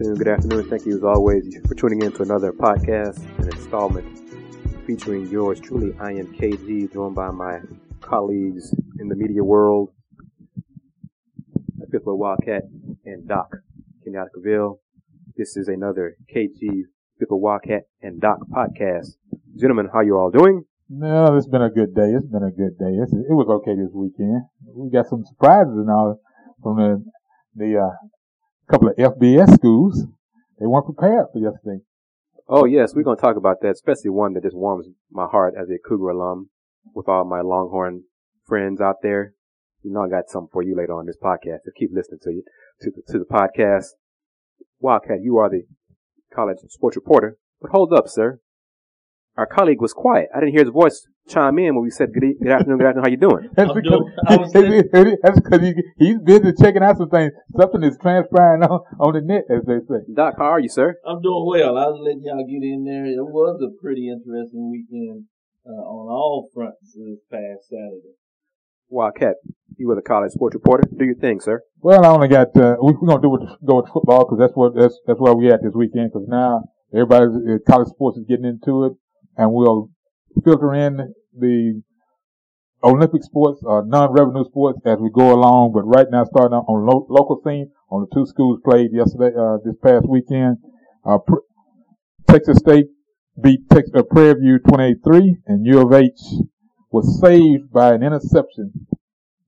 afternoon, good afternoon. Thank you as always for tuning in to another podcast, an installment featuring yours truly. I am KG, joined by my colleagues in the media world, Fifth Wildcat and Doc Kenyatta Cavil. This is another KG Fifth Wildcat and Doc podcast. Gentlemen, how you all doing? No, it's been a good day. It's been a good day. It's, it was okay this weekend. We got some surprises and all from the the uh, couple of FBS schools. They weren't prepared for yesterday. Oh yes, we're going to talk about that, especially one that just warms my heart as a Cougar alum with all my Longhorn friends out there. You know I got something for you later on this podcast. Just keep listening to you to the, to the podcast. Wildcat, you are the college sports reporter. But hold up, sir our colleague was quiet. I didn't hear his voice chime in when we said good, good afternoon, good afternoon, how you doing? That's because, that's because he, he's busy checking out some things. Something is transpiring on, on the net, as they say. Doc, how are you, sir? I'm doing well. I was letting y'all get in there. It was a pretty interesting weekend uh, on all fronts this past Saturday. Wildcat, you were the college sports reporter. Do your thing, sir. Well, I only got, uh, we're going to do with, go with football because that's what, that's, that's where we at this weekend because now everybody's, uh, college sports is getting into it and we'll filter in the Olympic sports, uh, non-revenue sports as we go along. But right now, starting out on lo- local scene, on the two schools played yesterday, uh, this past weekend, uh, Pr- Texas State beat Texas, uh, Prairie View 28-3 and U of H was saved by an interception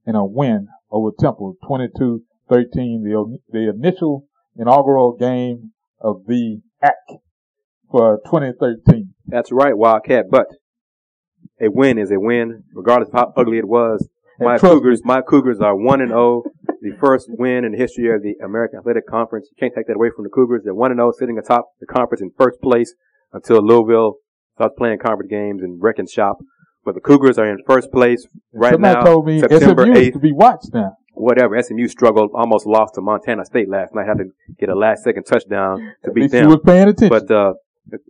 in a win over Temple 22-13, the, the initial inaugural game of the AC for 2013. That's right, Wildcat. But a win is a win, regardless of how ugly it was. My Cougars, my Cougars are one and zero. Oh, the first win in the history of the American Athletic Conference. You can't take that away from the Cougars. They're one and zero, oh, sitting atop the conference in first place until Louisville starts playing conference games and wrecking shop. But the Cougars are in first place right Somebody now. told me September SMU 8th. to be watched now. Whatever. SMU struggled, almost lost to Montana State last night. Had to get a last second touchdown to beat them. was paying attention. But uh,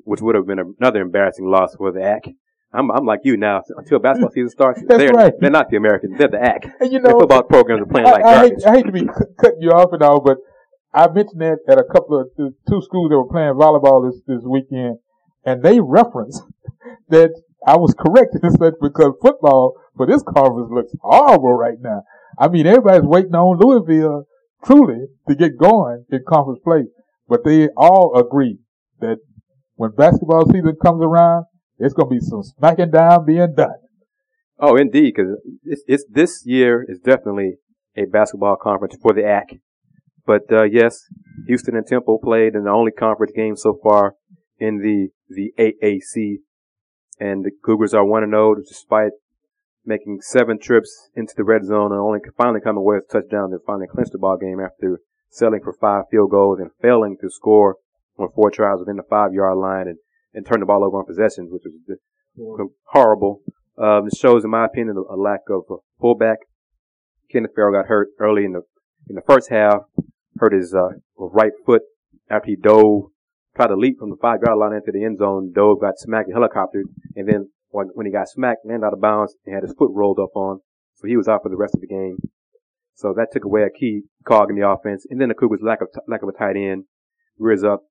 which would have been another embarrassing loss for the AC. I'm, I'm like you now. Until basketball season starts, That's they're, right. they're not the Americans. They're the AC. And you know, football programs are playing like I, garbage. I hate, I hate to be cutting you off and all, but I mentioned that at a couple of uh, two schools that were playing volleyball this, this weekend, and they referenced that I was correct in such because football for this conference looks horrible right now. I mean, everybody's waiting on Louisville truly to get going in conference play, but they all agree that when basketball season comes around, it's going to be some smacking down being done. Oh, indeed, because it's, it's, this year is definitely a basketball conference for the AC. But uh, yes, Houston and Temple played in the only conference game so far in the the AAC, and the Cougars are one and zero oh despite making seven trips into the red zone and only finally coming away with a touchdown. They finally clinched the ball game after selling for five field goals and failing to score on four tries within the five yard line and, and turned the ball over on possessions, which was horrible. Um, it shows, in my opinion, a, lack of a pullback. Kenneth Farrow got hurt early in the in the first half, hurt his uh, right foot after he dove, tried to leap from the five yard line into the end zone, dove, got smacked, helicoptered, and then when, when he got smacked, landed out of bounds and had his foot rolled up on, so he was out for the rest of the game. So that took away a key cog in the offense, and then the Cougars' lack of t- lack of a tight end rears up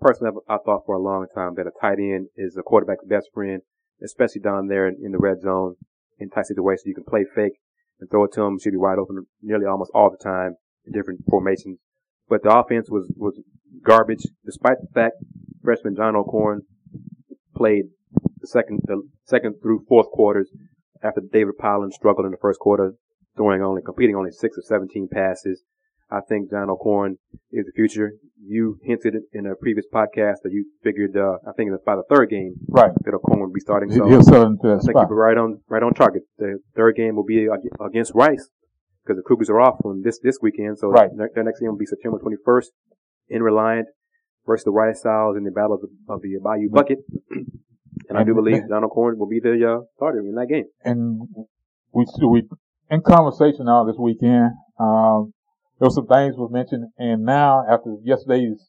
personally, I thought for a long time that a tight end is a quarterback's best friend, especially down there in, in the red zone in tight situations. You can play fake and throw it to him. Should be wide open nearly almost all the time in different formations. But the offense was, was garbage, despite the fact freshman John O'Korn played the second, the second through fourth quarters after David Piland struggled in the first quarter, throwing only, completing only six or 17 passes. I think John O'Korn is the future. You hinted in a previous podcast that you figured, uh, I think it's by the third game, right, that O'Korn would be starting. So he'll start into I think you're right on, right on target. The third game will be against Rice because the Cougars are off on this, this weekend. So right. their next game will be September 21st in Reliant versus the Rice Owls in the Battle of the, of the Bayou Bucket. and, I do believe John O'Korn will be the, uh, starter in that game. And we, we, in conversation all this weekend, um, there were some things was mentioned, and now after yesterday's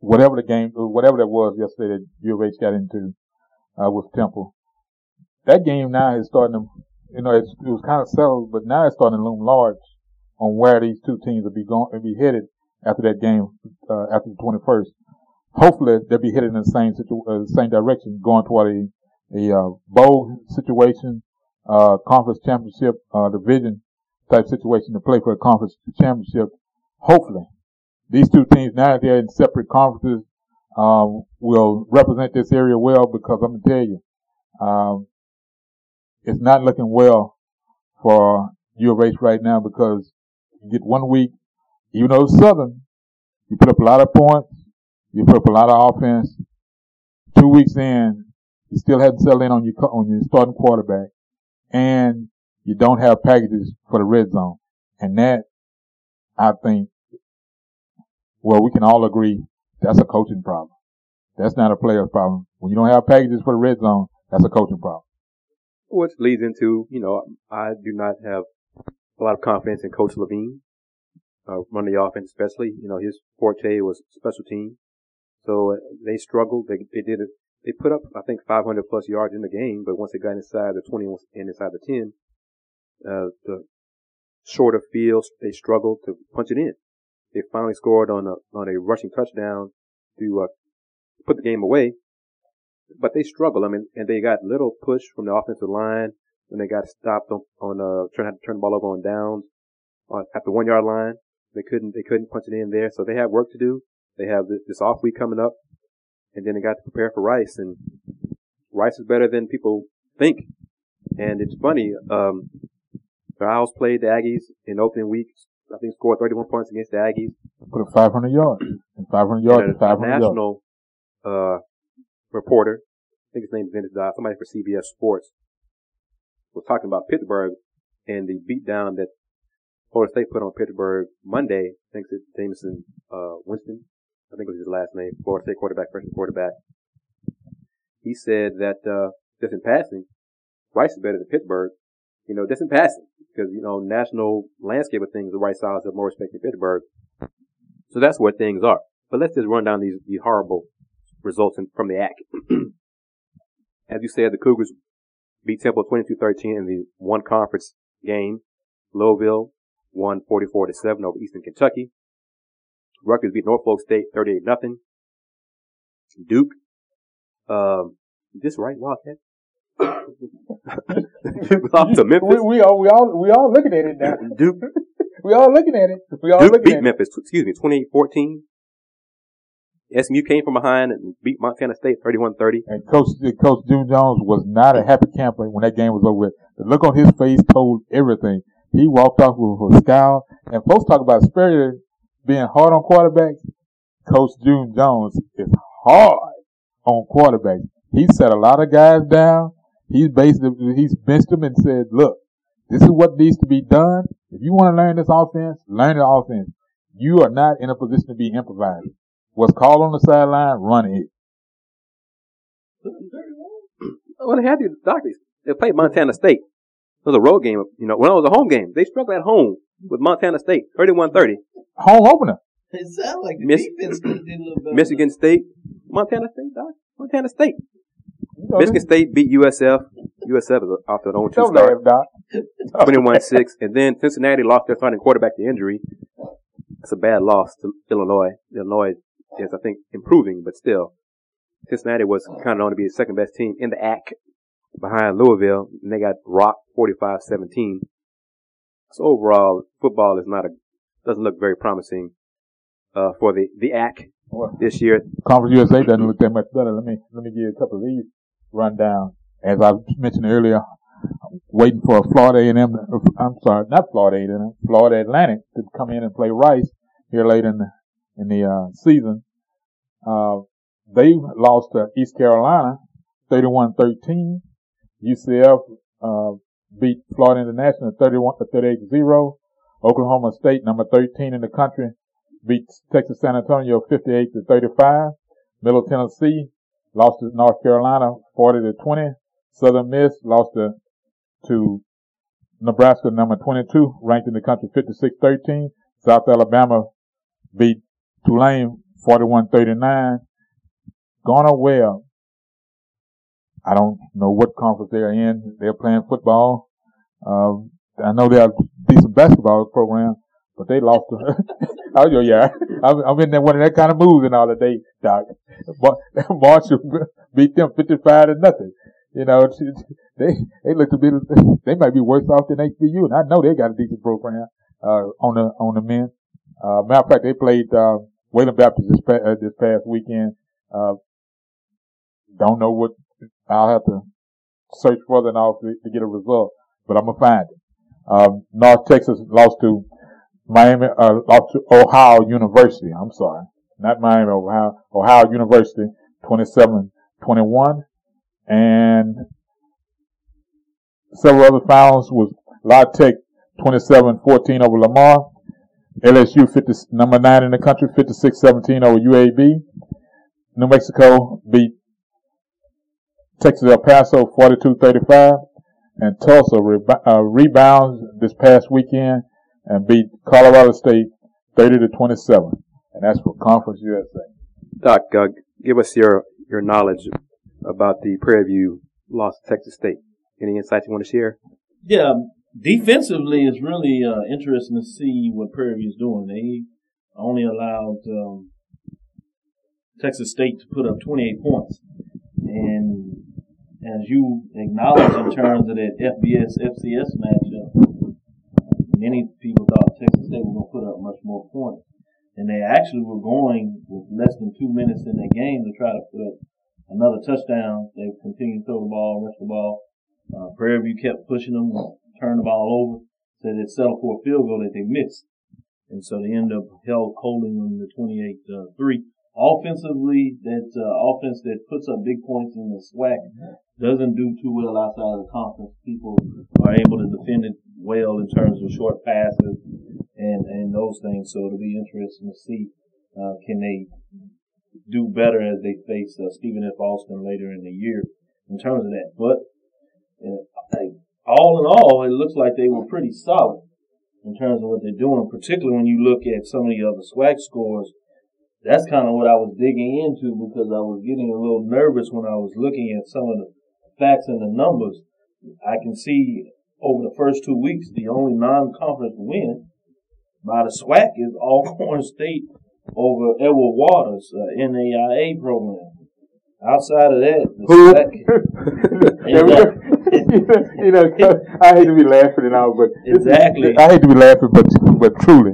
whatever the game, whatever that was yesterday that U of H got into uh, with Temple, that game now is starting to, you know, it was kind of settled, but now it's starting to loom large on where these two teams will be going, will be headed after that game, uh, after the 21st. Hopefully they'll be headed in the same situ- uh, same direction, going toward a, a, uh, bowl situation, uh, conference championship, uh, division type situation to play for a conference championship. Hopefully these two teams, now that they're in separate conferences, um, will represent this area well because I'm gonna tell you, um, it's not looking well for U of H right now because you get one week, even though it's Southern, you put up a lot of points, you put up a lot of offense. Two weeks in, you still haven't settled in on your on your starting quarterback, and you don't have packages for the red zone, and that I think, well, we can all agree that's a coaching problem. That's not a player's problem. When you don't have packages for the red zone, that's a coaching problem. Which leads into, you know, I do not have a lot of confidence in Coach Levine, uh, running the offense especially. You know, his forte was special team. So uh, they struggled. They, they did it. They put up, I think, 500 plus yards in the game, but once they got inside the 20 and inside the 10, uh, the shorter fields, they struggled to punch it in. They finally scored on a, on a rushing touchdown to, uh, put the game away but they struggle. I mean, and they got little push from the offensive line when they got stopped on, on uh, trying to turn the ball over on downs on, at the one yard line. They couldn't, they couldn't punch it in there. So they have work to do. They have this, this off week coming up and then they got to prepare for Rice and Rice is better than people think. And it's funny, um, Owls played the Aggies in opening week. I think scored 31 points against the Aggies. Put up 500 yards. And 500 yards and, 500 national, yards. uh, reporter, I think his name is Dennis Dodd, somebody for CBS Sports, was talking about Pittsburgh and the beatdown that Florida State put on Pittsburgh Monday. I think it's Jameson uh, Winston. I think it was his last name. Florida State quarterback, freshman quarterback. He said that uh, just in passing, Rice is better than Pittsburgh. You know, just in passing, because you know, national landscape of things, the right Owls of more respect than Pittsburgh. So that's where things are. But let's just run down these, these horrible results in, from the ACC. As you said, the Cougars beat Temple 22-13 in the one conference game. Louisville won 44 to 7 over Eastern Kentucky. Rutgers beat Norfolk State 38 nothing. Duke, um, this right, Wildcat? Duke lost to Memphis. We, we, all, we all, we all looking at it now. Duke. we all looking at it. We all Duke looking beat at Memphis, it. excuse me, 28-14. SMU came from behind and beat Montana State 31-30. And Coach Coach June Jones was not a happy camper when that game was over with. The look on his face told everything. He walked off with a scowl. And folks talk about Spurrier being hard on quarterbacks. Coach June Jones is hard on quarterbacks. He set a lot of guys down. He's basically he's benched him and said, "Look, this is what needs to be done. If you want to learn this offense, learn the offense. You are not in a position to be improvising was called on the sideline, run it. Well, they had the doctors. They played Montana State. It was a road game. You know, when it was a home game, they struggled at home with Montana State, 31-30. Home opener. It sounded like the Miss, defense did a little better. Michigan State, Montana State, Doc. Montana State. Michigan State beat USF. USF is off to an 0-2 start. 21-6. And then Cincinnati lost their starting quarterback to injury. That's a bad loss to Illinois. Illinois is, I think, improving, but still, Cincinnati was kind of known to be the second best team in the ACC behind Louisville, and they got rocked 45-17. So overall, football is not a, doesn't look very promising, uh, for the, the ACC well, this year. Conference USA doesn't look that much better. Let me, let me give you a couple of these rundown. As I mentioned earlier, waiting for Florida A&M, I'm sorry, not Florida A&M, Florida Atlantic to come in and play Rice here late in the in the uh, season. Uh, they lost to East Carolina 31-13. UCF uh, beat Florida International 31 to 38-0. Oklahoma State, number 13 in the country, beat Texas San Antonio 58 to 35. Middle Tennessee lost to North Carolina 40 to 20. Southern Miss lost to, to Nebraska, number 22, ranked in the country 56-13. South Alabama beat Tulane 41-39. Gardner-Webb. I don't know what conference they're in. They're playing football. Um, I know they have a decent basketball program, but they lost. oh yeah, I'm, I'm in there one of that kind of moves and all the day, Doc. Marshall beat them 55 to nothing. You know, they they look to be they might be worse off than HBU, and I know they got a decent program uh, on the on the men. Uh, matter of fact, they played uh, Wayland Baptist this, pa- uh, this past weekend. Uh, don't know what I'll have to search further enough to, to get a result, but I'm gonna find it. Um, North Texas lost to Miami, uh, Ohio University. I'm sorry, not Miami, Ohio, Ohio University, 27-21, and several other finals was La Tech 27-14 over Lamar. LSU 50, number nine in the country, 56-17 over UAB. New Mexico beat Texas El Paso 42-35. And Tulsa uh, rebounds this past weekend and beat Colorado State 30 to 27. And that's for Conference USA. Doc, uh, give us your, your knowledge about the Prairie View loss to Texas State. Any insights you want to share? Yeah, defensively, it's really uh, interesting to see what Prairie View is doing. They only allowed um, Texas State to put up 28 points, and as you acknowledge in terms of that FBS FCS matchup, many people thought Texas State was going to put up much more points, and they actually were going with less than two minutes in their game to try to put another touchdown. They continued to throw the ball, rush the ball. Uh, Prairie View kept pushing them, turned the ball over, so they settled for a field goal that they missed. And so they ended up held, holding them to 28-3. Uh, Offensively, that uh, offense that puts up big points in the SWAC doesn't do too well outside of the conference. People are able to defend it well in terms of short passes and, and those things. So it'll be interesting to see, uh, can they do better as they face uh, Stephen F. Austin later in the year in terms of that. But uh, all in all, it looks like they were pretty solid in terms of what they're doing, particularly when you look at some of the other SWAC scores that's kind of what I was digging into because I was getting a little nervous when I was looking at some of the facts and the numbers. I can see over the first two weeks, the only non-conference win by the SWAC is Alcorn State over Edward Waters, uh, NAIA program. Outside of that, the SWAC. you know, I hate to be laughing and all, but exactly, I hate to be laughing, but but truly,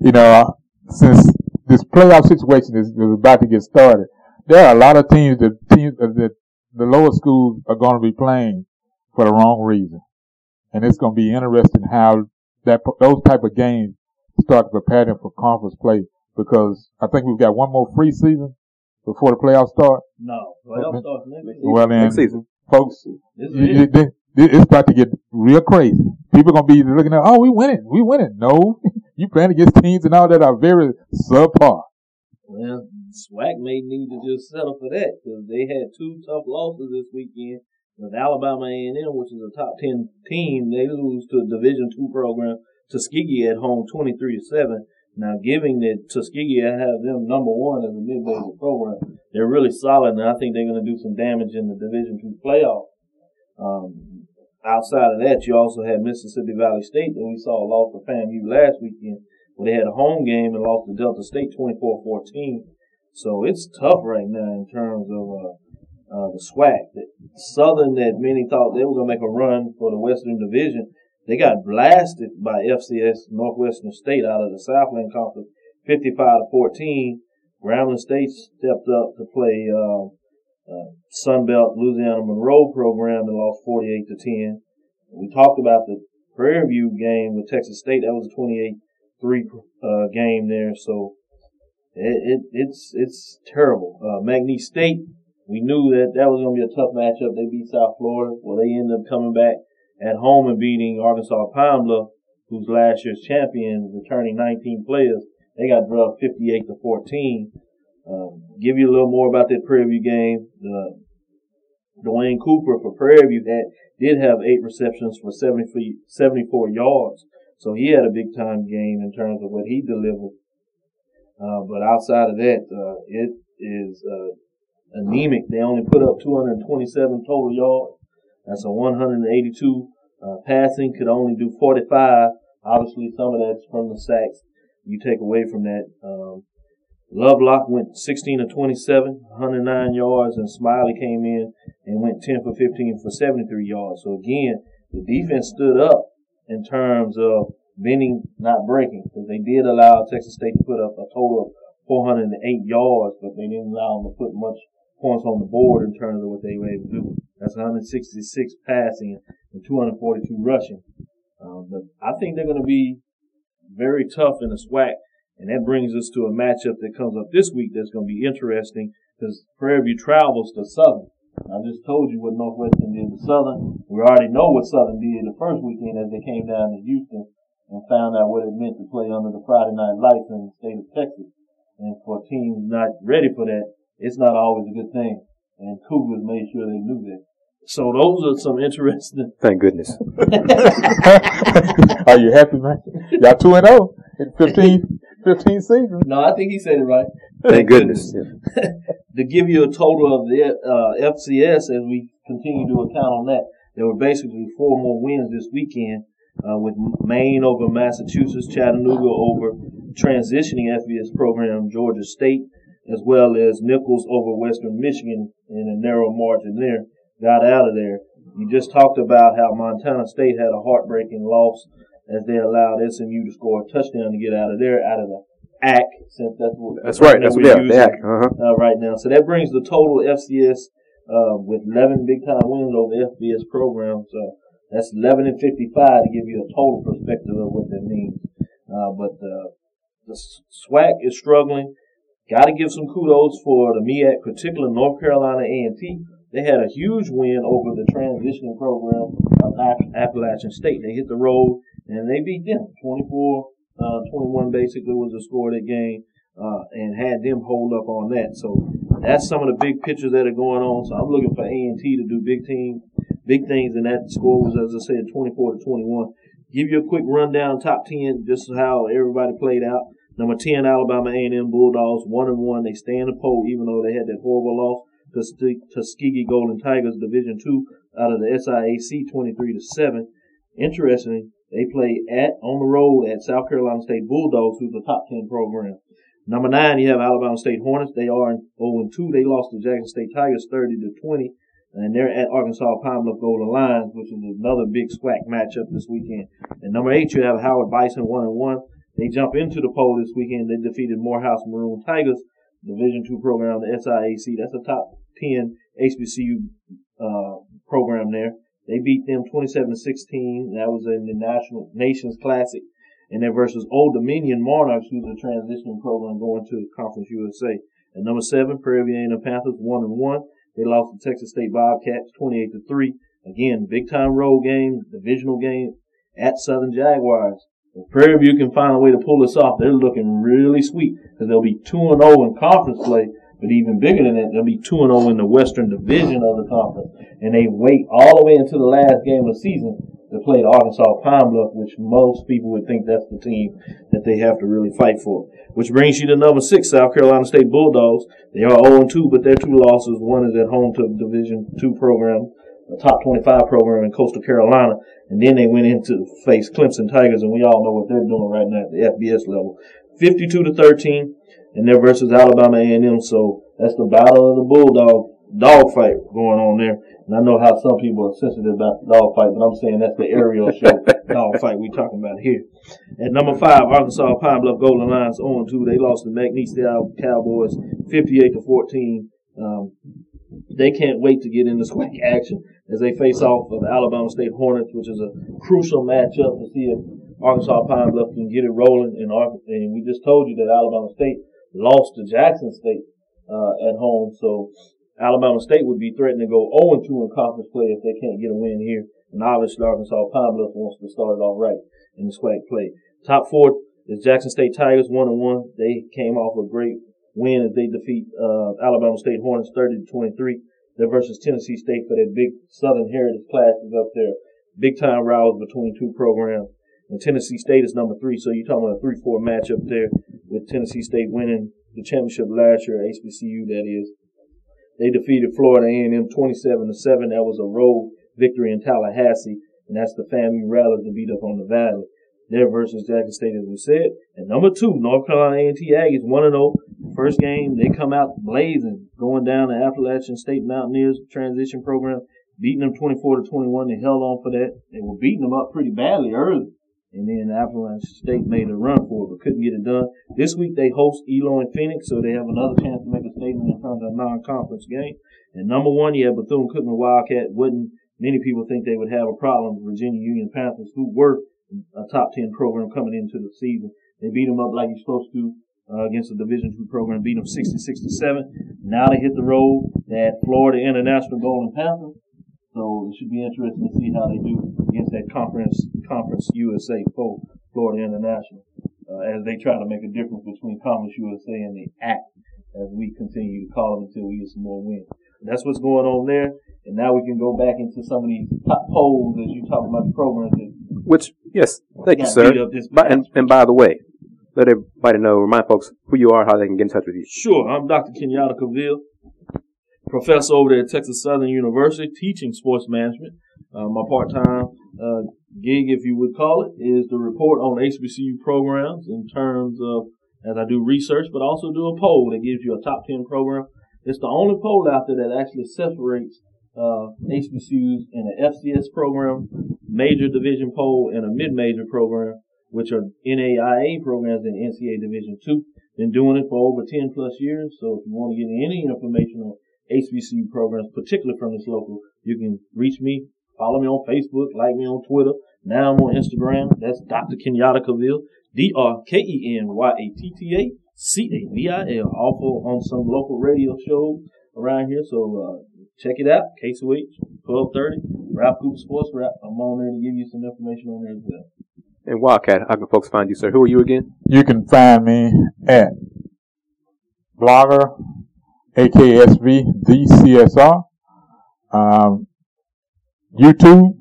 you know, since this playoff situation is, is about to get started. There are a lot of teams that teams uh, that the lower schools are going to be playing for the wrong reason, and it's going to be interesting how that those type of games start to prepare them for conference play. Because I think we've got one more free season before the playoffs start. No, playoffs start next season. Well then, next season. folks, it, it, it, it's about to get real crazy. People are gonna be looking at, oh, we winning, we winning. No, you playing against teams and all that are very subpar. Well, SWAC may need to just settle for that because they had two tough losses this weekend with Alabama A&M, which is a top ten team. They lose to a Division two program, Tuskegee at home, twenty three to seven. Now, giving that Tuskegee have them number one as a mid-major program, they're really solid, and I think they're going to do some damage in the Division two playoff. Um, outside of that, you also had Mississippi Valley State that we saw lost to FAMU last weekend, where they had a home game and lost to Delta State 24-14. So it's tough right now in terms of uh, uh, the SWAC. The Southern, that many thought they were going to make a run for the Western Division, they got blasted by FCS Northwestern State out of the Southland Conference, 55 to 14. Grambling State stepped up to play uh, uh, Sunbelt Louisiana Monroe program and lost 48 to 10. We talked about the Prairie View game with Texas State. That was a 28-3 uh, game there. So it, it, it's it's terrible. Uh, McNeese State. We knew that that was going to be a tough matchup. They beat South Florida. Well, they ended up coming back at home and beating Arkansas Pine Bluff, who's last year's champion, returning 19 players. They got drugged 58 to 14. Um, give you a little more about that Prairie View game. Uh, Dwayne Cooper for Prairie View had, did have eight receptions for 70, feet, 74 yards. So he had a big time game in terms of what he delivered. Uh, but outside of that, uh, it is, uh, anemic. They only put up 227 total yards. That's a 182, uh, passing, could only do 45 Obviously, some of that's from the sacks you take away from that. Um, Lovelock went 16 to 27, 109 yards, and Smiley came in and went 10 for 15 for 73 yards. So again, the defense stood up in terms of bending, not breaking, because they did allow Texas State to put up a total of 408 yards, but they didn't allow them to put much points on the board in terms of what they were able to do. That's 166 passing and 242 rushing. Uh, but I think they're going to be very tough in the SWAC, and that brings us to a matchup that comes up this week that's going to be interesting because Prairie View travels to Southern. I just told you what Northwestern did to Southern. We already know what Southern did the first weekend as they came down to Houston and found out what it meant to play under the Friday night lights in the state of Texas. And for teams not ready for that, it's not always a good thing. And Cougars made sure they knew that. So those are some interesting. Thank goodness. are you happy, man? Y'all 2 and 0 in 15, 15 seasons. No, I think he said it right. Thank goodness. To give you a total of the uh, FCS as we continue to account on that, there were basically four more wins this weekend uh, with Maine over Massachusetts, Chattanooga over transitioning FBS program Georgia State, as well as Nicholls over Western Michigan in a narrow margin there, got out of there. You just talked about how Montana State had a heartbreaking loss as they allowed SMU to score a touchdown to get out of there, out of the ACK, since that's what that's right. That's what yeah, ACK. Uh-huh. Uh, right now. So that brings the total FCS uh, with 11 big time wins over FBS programs. So that's 11 and 55 to give you a total perspective of what that means. Uh, but uh, the SWAC is struggling. Got to give some kudos for the MEAC, particularly North Carolina A&T. They had a huge win over the transitioning program of Appalachian State. They hit the road and they beat them 24 uh, 21 basically was the score of that game, uh, and had them hold up on that. So that's some of the big pictures that are going on. So I'm looking for A&T to do big team, big things, and that score was, as I said, 24 to 21. Give you a quick rundown, top 10, just how everybody played out. Number 10, Alabama A&M Bulldogs, one and one. They stay in the poll, even though they had that horrible loss to Tuskegee Golden Tigers, Division Two, out of the SIAC, 23 to seven. Interestingly, they play at on the road at South Carolina State Bulldogs, who's a top ten program. Number nine, you have Alabama State Hornets. They are 0 2. They lost to Jackson State Tigers 30 to 20. And they're at Arkansas Pine Bluff Golden Lions, which is another big SWAC matchup this weekend. And number eight, you have Howard Bison 1 and 1. They jump into the poll this weekend. They defeated Morehouse Maroon Tigers, Division two program, the SIAC. That's a top 10 HBCU uh, program there. They beat them 27 to 16. That was in the National Nations Classic. And then versus Old Dominion Monarchs, who's a transitioning program going to Conference USA. At number seven, Prairie View A&M Panthers, one and one. They lost to Texas State Bobcats, 28 to three. Again, big time road game, divisional game at Southern Jaguars. If Prairie View can find a way to pull this off, they're looking really sweet because they'll be 2 and 0 in conference play but even bigger than that, they'll be 2 0 in the Western Division of the conference. And they wait all the way until the last game of the season to play the Arkansas Pine Bluff, which most people would think that's the team that they have to really fight for. Which brings you to number six, South Carolina State Bulldogs. They are 0 2, but their two losses, one is at home to Division two program, a top 25 program in Coastal Carolina, and then they went into face Clemson Tigers, and we all know what they're doing right now at the FBS level. 52 to 13 and they're versus Alabama A&M. So that's the battle of the bulldog dog fight going on there. And I know how some people are sensitive about the dog fight, but I'm saying that's the aerial show dog fight we talking about here. At number five, Arkansas Pine Bluff Golden Lions on two. They lost to McNeese Cowboys 58 to 14. Um, they can't wait to get in the SWAC action as they face off of Alabama State Hornets, which is a crucial matchup to see if Arkansas Pine Bluff can get it rolling. And, and we just told you that Alabama State lost to Jackson State uh, at home. So Alabama State would be threatening to go 0 2 in conference play if they can't get a win here. And obviously Arkansas Pine Bluff wants to start it off right in the SWAC play. Top four is Jackson State Tigers, 1 and 1. They came off a great win as they defeat uh, Alabama State Hornets 30 to 23. They're versus Tennessee State for that big Southern Heritage Classic up there. Big time rows between two programs. And Tennessee State is number three, so you're talking about a 3-4 matchup there with Tennessee State winning the championship last year, HBCU that is. They defeated Florida A&M 27 to 7. That was a road victory in Tallahassee, and that's the FAMU Rattlers to beat up on the Valley. They're versus Jackson State, as we said. And number two, North Carolina A&T Aggies, one and zero. First game, they come out blazing, going down the Appalachian State Mountaineers transition program, beating them 24 to 21. They held on for that. They were beating them up pretty badly early. And then Appalachian State made a run for it, but couldn't get it done. This week they host Elon Phoenix, so they have another chance to make a statement in front of a non-conference game. And number one, you have Bethune-Cookman Wildcat. Wouldn't many people think they would have a problem with Virginia Union Panthers, who were a top 10 program coming into the season. They beat them up like you're supposed to uh, against a Division two program, beat them 66 to 7. Now they hit the road at Florida International Golden Panthers. So it should be interesting to see how they do against that conference, conference USA for Florida International, uh, as they try to make a difference between Conference USA and the ACT, as we continue to call them until we get some more wins. That's what's going on there. And now we can go back into some of these top polls as you talk about the programs which, yes, thank you, sir. By, and, and by the way, let everybody know, remind folks who you are, how they can get in touch with you. Sure. I'm Dr. Kenyatta Cavil, professor over there at Texas Southern University, teaching sports management. Uh, my part-time uh, gig, if you would call it, is to report on HBCU programs in terms of as I do research, but also do a poll that gives you a top 10 program. It's the only poll out there that actually separates uh, HBCUs in an FCS program, major division poll, and a mid-major program, which are NAIA programs in NCAA Division Two. Been doing it for over 10 plus years. So if you want to get any information on HBCU programs, particularly from this local, you can reach me. Follow me on Facebook, like me on Twitter. Now I'm on Instagram. That's Dr. Kenyatta Cavil, D-R-K-E-N-Y-A-T-T-A C-A-V-I-L. Also on some local radio shows around here. So, uh, check it out. KSOH, 1230, Rap Cooper Sports Wrap. I'm on there to give you some information on there as well. And Wildcat, how can folks find you, sir? Who are you again? You can find me at blogger, AKSV, the CSR, um, YouTube,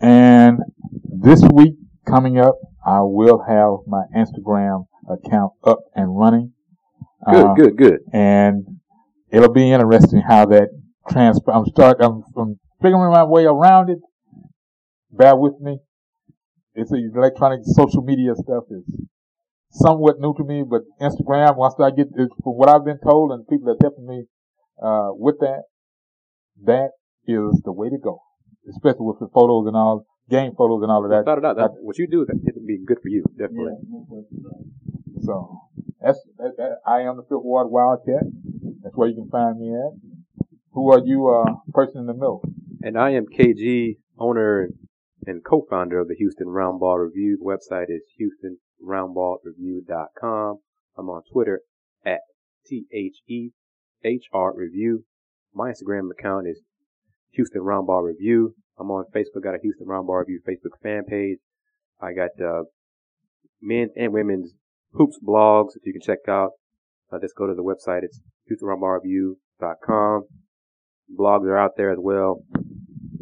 and this week coming up, I will have my Instagram account up and running. Good, uh, good, good. And it'll be interesting how that transfer. I'm start. I'm, I'm figuring my way around it. Bear with me. It's electronic social media stuff is somewhat new to me, but Instagram. Once I get it, from what I've been told, and people are helping me uh, with that, that is the way to go. Especially with the photos and all, game photos and all of that. Without a doubt, that, what you do, that it'd be good for you, definitely. Yeah. So that's that, that, I am the Fifth Ward Wildcat. That's where you can find me at. Who are you, uh, person in the middle? And I am KG, owner and co-founder of the Houston Roundball Review. The website is houstonroundballreview.com. I'm on Twitter at T-H-E-H-R Review. My Instagram account is Houston Roundball Review. I'm on Facebook, got a Houston Roundball Review Facebook fan page. I got, uh, men and women's hoops blogs that you can check out. Uh, just go to the website. It's HoustonRoundballReview.com blogs are out there as well.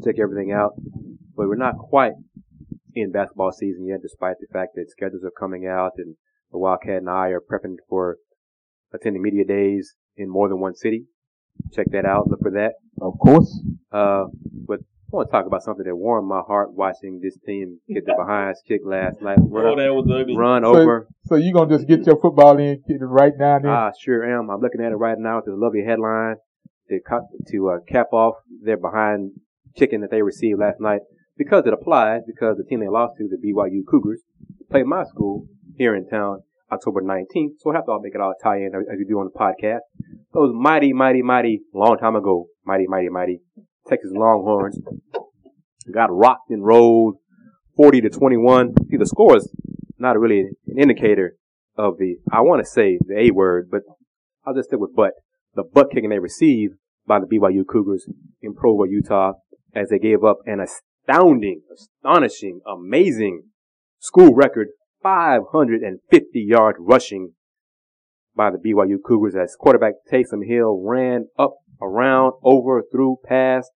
Check everything out. But we're not quite in basketball season yet, despite the fact that schedules are coming out and the Wildcat and I are prepping for attending media days in more than one city. Check that out. Look for that. Of course. Uh, but I want to talk about something that warmed my heart watching this team get the behinds kick last night. Run, oh, that was ugly. Run so, over. So you gonna just get your football in right now? Then? I sure am. I'm looking at it right now with a lovely headline to, to uh, cap off their behind chicken that they received last night because it applies because the team they lost to, the BYU Cougars, played my school here in town October 19th. So we'll have to all make it all tie in as we do on the podcast. Those mighty, mighty, mighty, long time ago, mighty, mighty, mighty. Texas Longhorns got rocked and rolled 40 to 21. See, the score is not really an indicator of the, I want to say the A word, but I'll just stick with but. The butt kicking they received by the BYU Cougars in Provo, Utah, as they gave up an astounding, astonishing, amazing school record 550 yards rushing by the BYU Cougars as quarterback Taysom Hill ran up, around, over, through, past,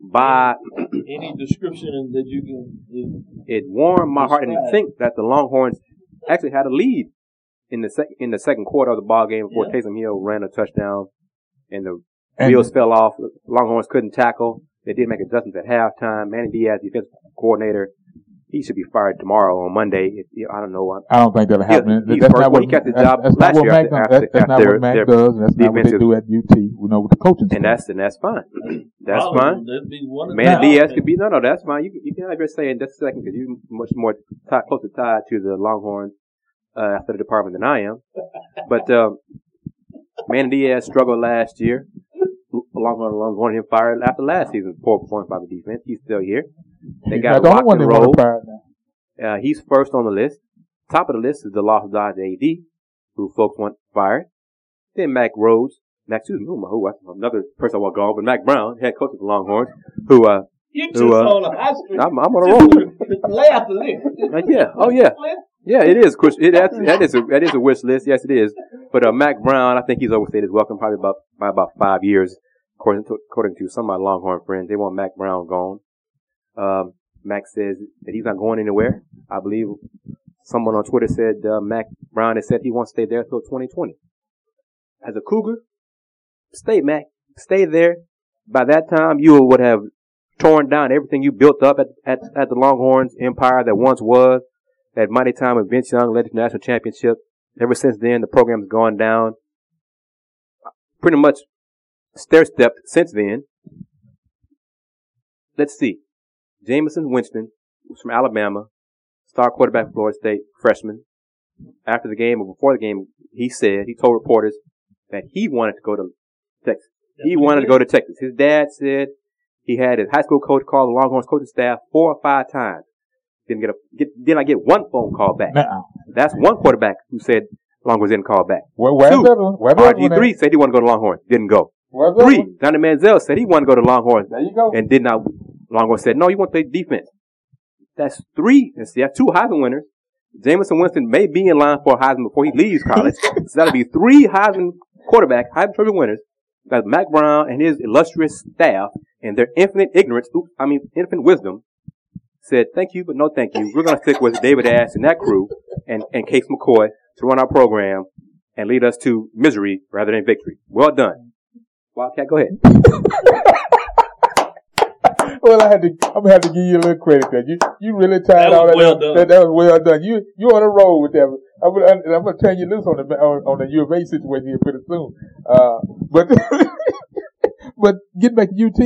by. Any description that you can. It warmed my heart, and to think that the Longhorns actually had a lead in the sec- in the second quarter of the ball game before yeah. Taysom Hill ran a touchdown and the and wheels fell off. Longhorns couldn't tackle. They did make adjustments at halftime. Manny Diaz, defensive coordinator, he should be fired tomorrow on Monday. If, I don't know. I don't think that'll happen. He's that's not what, he got the job that's, last year after, Mac, after, that's, that's not after what Mac their does. That's not what they do at UT. You know, with the coaching and staff. that's and that's fine. That's Probably fine. that'd be one of the Man, Diaz options. could be no, no. That's fine. You can- you can have your say in just a second because you're much more tied, closer tied to the Longhorns uh, after the department than I am. But um, Man Diaz struggled last year. Longhorn Longhorn wanted him fired after last season's poor performance by the defense. He's still here. They got not the only rock one and they want roll. to. Uh, he's first on the list. Top of the list is DeLoss Dodds AD, who folks want fired. Then Mac Rhodes, Mac, excuse me, who, who, who another person I want gone, but Mack Brown, head coach of the Longhorns, who, uh, You who, uh, on a high street. I'm, I'm on a roll. Lay out the list. Uh, yeah, oh yeah. Yeah, it is. Chris. It, that's, that is a that is a wish list. Yes, it is. But uh, Mack Brown, I think he's overstayed his welcome probably about by about five years, according to according to some of my Longhorn friends. They want Mack Brown gone. Um, Mac says that he's not going anywhere. I believe someone on Twitter said uh, Mack Brown has said he wants to stay there until 2020. As a Cougar, stay Mac, stay there. By that time, you would have torn down everything you built up at at, at the Longhorns empire that once was that mighty time of Vince Young led the national championship. Ever since then, the program has gone down. Pretty much stair stepped since then. Let's see. Jameson Winston was from Alabama, star quarterback for Florida State, freshman. After the game or before the game, he said, he told reporters that he wanted to go to Texas. He wanted to go to Texas. His dad said he had his high school coach call the Longhorns coaching staff four or five times. Didn't get a, get, did I get one phone call back? Now, That's one quarterback who said Longhorns didn't call back. where, Two. the one? Where's the other one RG3 at? said he wanted to go to Longhorns. Didn't go. Other Three? Johnny Manziel said he wanted to go to Longhorns There you go. and did not. Longhorns said, no, you want to play defense. That's three. See, that's two Heisman winners. Jameson Winston may be in line for Heisman before he leaves college. so that'll be three Heisman quarterback, Heisman Trophy winners. That's Mack Brown and his illustrious staff and their infinite ignorance, oops, I mean infinite wisdom, said thank you, but no thank you. We're going to stick with David Ash and that crew and, and Case McCoy to run our program and lead us to misery rather than victory. Well done. Wildcat, go ahead. Well, I had to. I'm gonna have to give you a little credit there. You you really tied all that. well done. That, that was well done. You you on a roll with that. I'm gonna, I'm gonna turn you loose on the on, on the U of A situation here pretty soon. Uh, but but getting back to UT,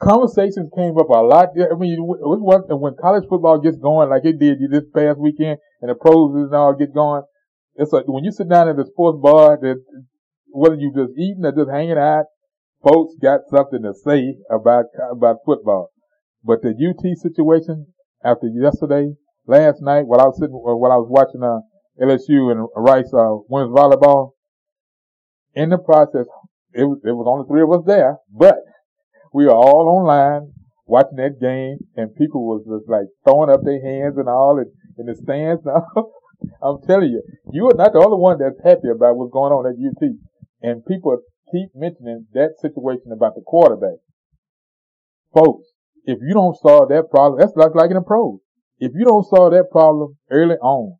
conversations came up a lot. I mean, it was one when college football gets going like it did this past weekend, and the pros and all get going. It's like when you sit down at the sports bar, that whether you just eating or just hanging out, folks got something to say about about football. But the UT situation after yesterday, last night, while I was sitting, uh, while I was watching uh, LSU and Rice uh, women's volleyball, in the process, it was it was only three of us there, but we were all online watching that game, and people was just like throwing up their hands and all in, in the stands. I'm telling you, you are not the only one that's happy about what's going on at UT, and people keep mentioning that situation about the quarterback. Folks, if you don't solve that problem, that's like, like in the pros. If you don't solve that problem early on,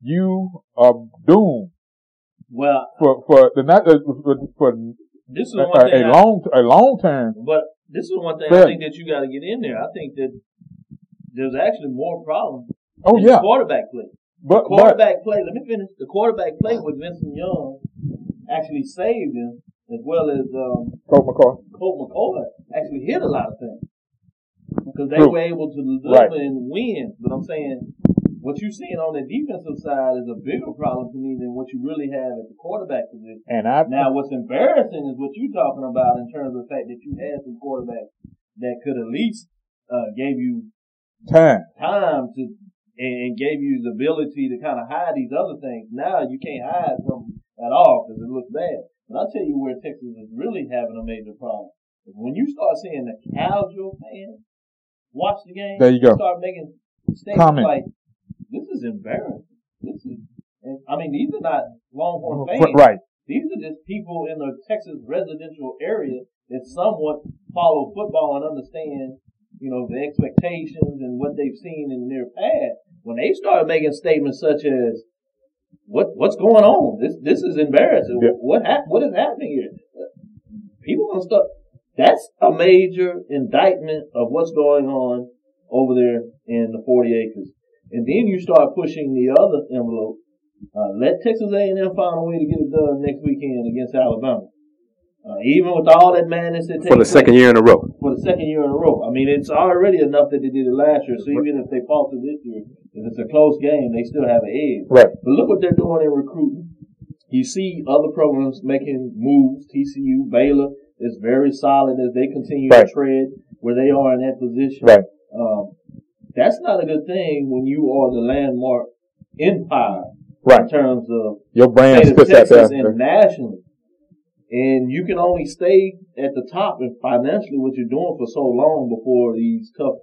you are doomed Well, for, for the not, uh, for, for this is a, one a I- long, a long term. But this is one thing Go I think that you got to get in there. I think that there's actually more problems. Oh yeah, quarterback play. but, but, quarterback play. Let me finish. The quarterback play with Vincent Young actually saved him, as well as um, Coach McCoy. Colt McCoy actually hit a lot of things because they True. were able to deliver Right. and win. But I'm saying what you're seeing on the defensive side is a bigger problem to me than what you really have at the quarterback position. And I, Now, what's embarrassing is what you're talking about in terms of the fact that you had some quarterbacks that could at least uh, gave you time. time to and, and gave you the ability to kind of hide these other things. Now you can't hide from them at all because it looks bad. But I'll tell you where Texas is really having a major problem. When you start seeing the casual fans watch the game, There you go. start making statements like, "This is embarrassing. This is." I mean, these are not Longhorn fans. Right. These are just people in the Texas residential area that somewhat follow football and understand, you know, the expectations and what they've seen in their past. When they start making statements such as, "What what's going on? This this is embarrassing. Yeah. What hap- what is happening here?" People gonna start. That's a major indictment of what's going on over there in the 40 acres. And then you start pushing the other envelope. Uh, let Texas A&M find a way to get it done next weekend against Alabama. Uh, even with all that madness that for the second year in a row. For the second year in a row. I mean, it's already enough that they did it last year. So even if they falter this year, if it's a close game, they still have an edge. Right. But look what they're doing in recruiting. You see other programs making moves. TCU, Baylor is very solid as they continue right. to tread where they are in that position. Right. Um, that's not a good thing when you are the landmark empire. Right. In terms of your brand state of Texas internationally. And you can only stay at the top and financially what you're doing for so long before these tough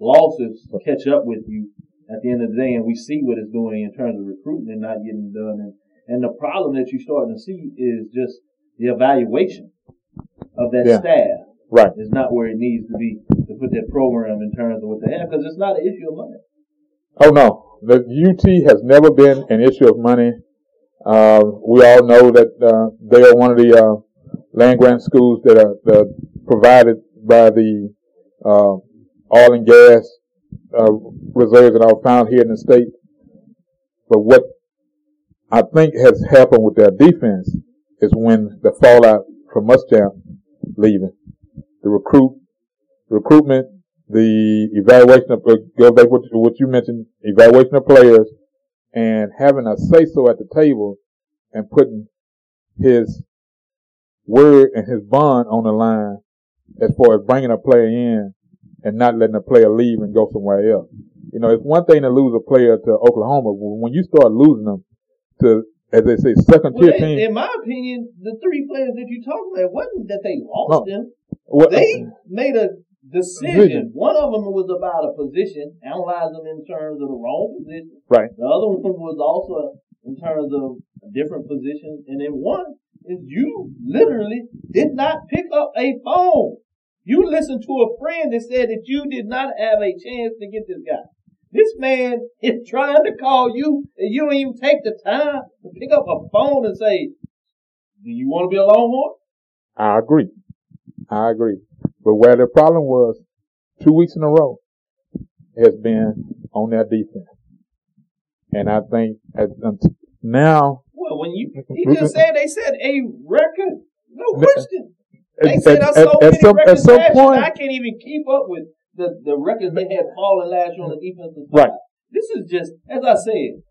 losses catch up with you at the end of the day. And we see what it's doing in terms of recruiting and not getting done. And, and the problem that you're starting to see is just the evaluation of that yeah. staff. Right. Is not where it needs to be to put that program in terms of what they have because it's not an issue of money. Oh no, the UT has never been an issue of money. Uh, we all know that uh, they are one of the uh, land grant schools that are provided by the uh, oil and gas uh, reserves that are found here in the state. But what I think has happened with their defense is when the fallout from Muschamp leaving, the recruit, recruitment, the evaluation of, uh, go back to what you mentioned, evaluation of players, and having a say so at the table and putting his word and his bond on the line as far as bringing a player in and not letting a player leave and go somewhere else. You know, it's one thing to lose a player to Oklahoma, but when you start losing them to, as they say, second tier well, team. In my opinion, the three players that you talked about wasn't that they lost no. them. Well, they uh, made a decision. One of them was about a position, analyze them in terms of the wrong position. Right. The other one was also in terms of different positions. And then one is you literally did not pick up a phone. You listened to a friend that said that you did not have a chance to get this guy. This man is trying to call you and you don't even take the time to pick up a phone and say, do you want to be a Longhorn? I agree. I agree. But where the problem was, two weeks in a row, has been on their defense. And I think at, um, now. Well, when you, he just said they said a record. No question. They said us so many some, records at some last point, year, I can't even keep up with the, the records they had fallen last year on the defensive side. Right. This is just, as I said,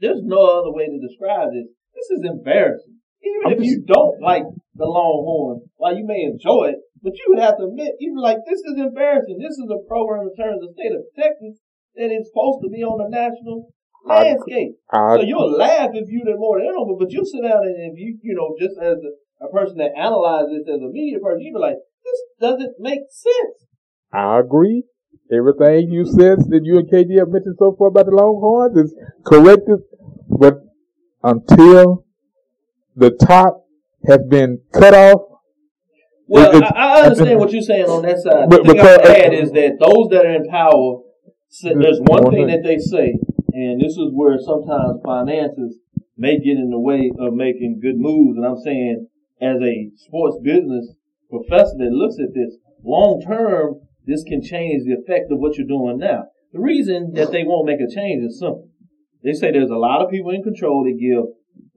there's no other way to describe this. This is embarrassing. Even I'm if just, you don't like the Longhorns, while you may enjoy it, but you would have to admit, even like this is embarrassing. This is a program in terms of the state of Texas that is supposed to be on the national landscape. I, I, so you'll laugh if you did more than them, but you'll sit down and if you, you know, just as a, a person that analyzes this as a media person, you'll be like, this doesn't make sense. I agree. Everything you said that you and KG have mentioned so far about the Longhorns is correct, but until the top has been cut off well, it, I, I, understand what you're saying on that side. But, The thing because, I add is that those that are in power, there's one thing that they say, and this is where sometimes finances may get in the way of making good moves. And I'm saying, as a sports business professor that looks at this long term, this can change the effect of what you're doing now. The reason that they won't make a change is simple. They say there's a lot of people in control that give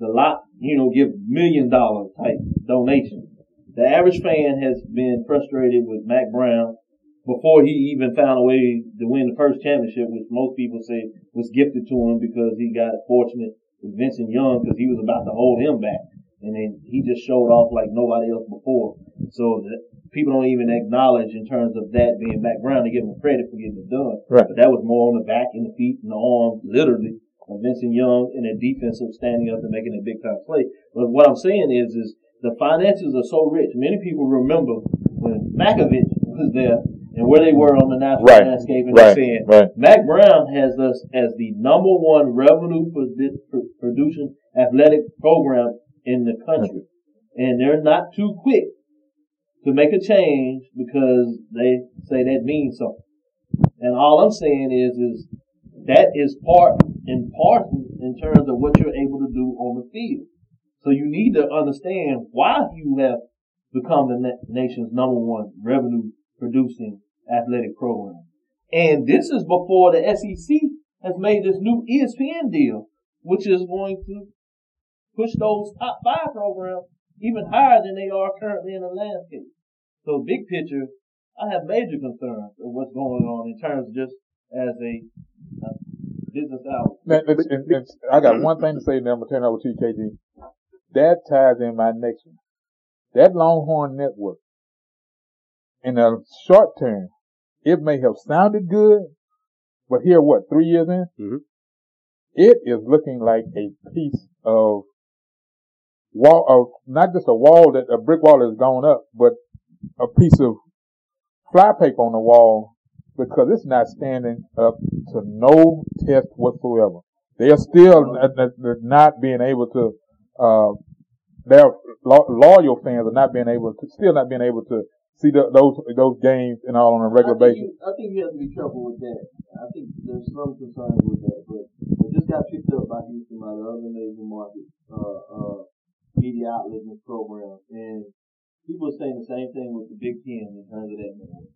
a lot, you know, give million dollar type donations the average fan has been frustrated with Mack Brown before he even found a way to win the first championship, which most people say was gifted to him because he got fortunate with Vincent Young because he was about to hold him back. And then he just showed off like nobody else before. So that people don't even acknowledge in terms of that being Brown. They give him credit for getting it done. Right. But that was more on the back and the feet and the arms, literally, of Vincent Young and a defensive standing up and making a big time play. But what I'm saying is, is the finances are so rich. Many people remember when Mackovic was there and where they were on the national right. landscape, and right. they're saying right. Mack Brown has us as the number one revenue producing athletic program in the country, and they're not too quick to make a change because they say that means something. And all I'm saying is, is that is part and parcel in terms of what you're able to do on the field. So you need to understand why you have become the nation's number one revenue producing athletic program. And this is before the SEC has made this new ESPN deal, which is going to push those top five programs even higher than they are currently in the landscape. So big picture, I have major concerns of what's going on in terms of just as a uh, business outlet. Man, it's, it's, it's, I got one thing to say, and then I'm gonna turn it over to you, KG. That ties in my next one. That Longhorn Network, in the short term, it may have sounded good, but here, what, three years in? Mhm. It is looking like a piece of wall, of not just a wall that a brick wall has gone up, but a piece of fly paper on the wall because it's not standing up to no test whatsoever. They are still not being able to, uh, their loyal fans are not being able to, still not being able to see the, those, those games and all on a regular I basis. You, I think you have to be careful with that. I think there's some concern with that, but it just got picked up by Houston by the other major market, uh, uh, media outlets and programs. And people are saying the same thing with the Big Ten in terms of that network.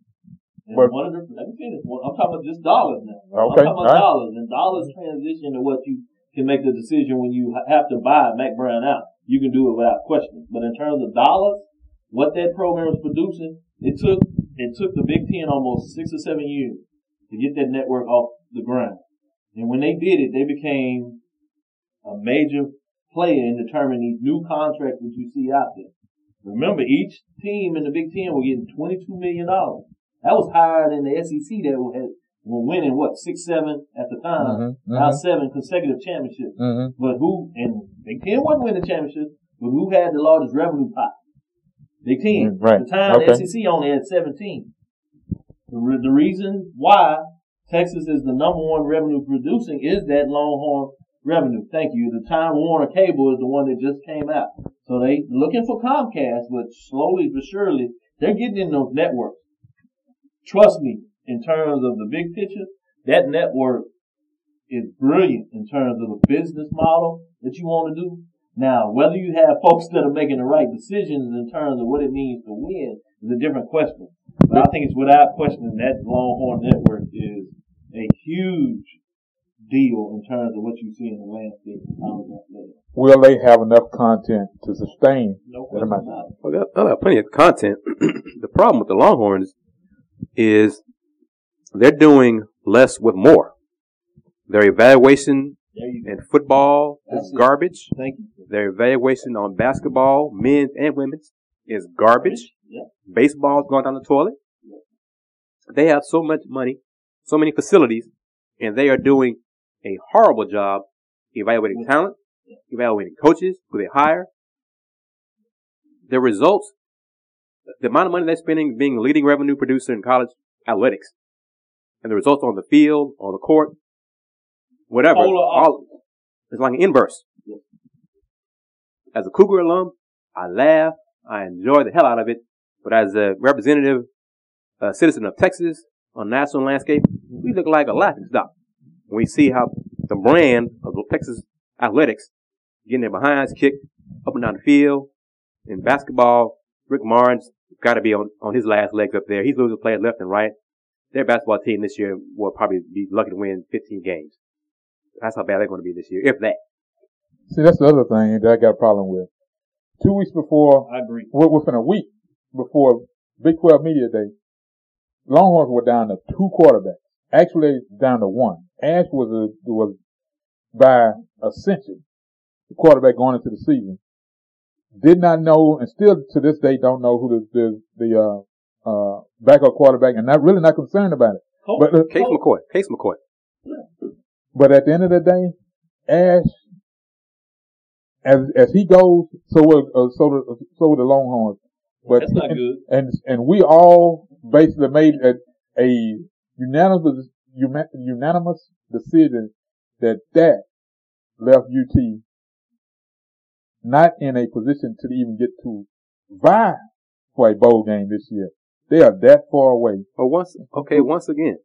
And But- one of the, let me finish. One, I'm talking about just dollars now. Okay, I'm talking about alright. dollars and dollars transition to what you can make the decision when you have to buy Mack Brown out. You can do it without question. But in terms of dollars, what that program is producing, it took it took the Big Ten almost six or seven years to get that network off the ground. And when they did it, they became a major player in determining these new contracts that you see out there. Remember, each team in the Big Ten were getting twenty-two million dollars. That was higher than the SEC that were, had, were winning what six, seven at the time. Mhm, Now mhm, seven consecutive championships. mhm. But who, and Big Ten wasn't winning championships, but who had the largest revenue pot? Big Ten. Mm, right. At the time, Okay. the SEC only had 17. The, re- the reason why Texas is the number one revenue producing is that Longhorn revenue. Thank you. The Time Warner Cable is the one that just came out. So they looking for Comcast, but slowly but surely they're getting in those networks. Trust me, in terms of the big picture, that network is brilliant in terms of the business model that you want to do. Now, whether you have folks that are making the right decisions in terms of what it means to win is a different question. But I think it's without question that Longhorn Network is a huge deal in terms of what you see in the landscape of college athletics. Will they have enough content to sustain? No That question about it. Well, they'll, they'll have plenty of content. the problem with the Longhorns is they're doing less with more. Their evaluation There you go. in football That's is it. garbage. Thank you. Their evaluation on basketball, men's and women's, is garbage. Yep. Baseball's going down the toilet. They have so much money, so many facilities, and they are doing a horrible job evaluating talent, evaluating coaches who they hire. The results, the amount of money they're spending being a leading revenue producer in college athletics, and the results on the field, on the court, whatever, Polar all, it's like an inverse. As a Cougar alum, I laugh, I enjoy the hell out of it, but as a representative, a citizen of Texas on national landscape, we look like a laughing stock. When we see how the brand of the Texas athletics getting their behinds kicked up and down the field in basketball, Rick Martin's got to be on, on his last legs up there. He's losing players left and right. Their basketball team this year will probably be lucky to win 15 games. That's how bad they're going to be this year, if that. See, that's the other thing that I got a problem with. Two weeks before, I agree. within a week before Big 12 Media Day, Longhorns were down to two quarterbacks. Actually, down to one. Ash was a, was by ascension, the quarterback going into the season. Did not know, and still to this day don't know who the the, the uh, uh, backup quarterback, and not really not concerned about it. Coach, But, uh, Case McCoy. Case McCoy. But at the end of the day, Ash, as as he goes, so will uh, so will, so will the Longhorns. But that's not good. and and we all basically made a, a unanimous unanimous decision that that left UT not in a position to even get to vie for a bowl game this year. They are that far away. Well, once, okay, once again,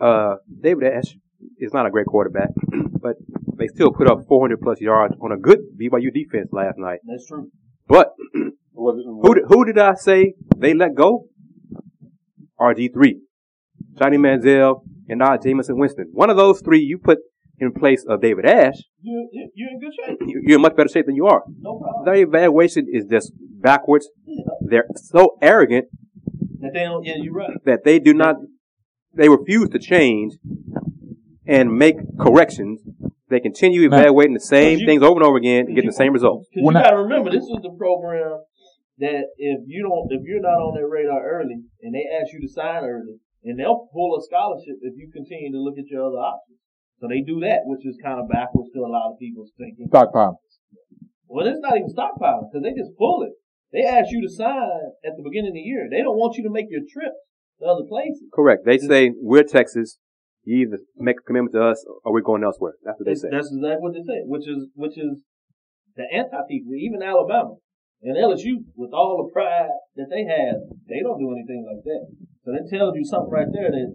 uh, David Ash is not a great quarterback, but they still put up 400 plus yards on a good BYU defense last night. That's true. But who who did I say they let go? RG3. Johnny Manziel, and now Jameis Winston. One of those three you put in place of David Ash, You're, you're you're in good shape. you- you're in much better shape than you are. No problem. Their evaluation is just backwards. They're so arrogant That they don't, yeah, you're right. that they do not, they refuse to change and make corrections. They continue evaluating the same you- things over and over again and getting the same results. Because you I- got to remember, this is the program that if you don't, if you're not on their radar early, and they ask you to sign early, and they'll pull a scholarship if you continue to look at your other options. So they do that, which is kind of backwards to a lot of people's thinking. Stockpile. Well, it's not even stockpiling because they just pull it. They ask you to sign at the beginning of the year. They don't want you to make your trips to other places. Correct. They say, we're Texas. You either make a commitment to us or we're going elsewhere. That's what they say. That's exactly what they say, which is which is the antithesis. Even Alabama and LSU, with all the pride that they have, they don't do anything like that. So that tells you something right there that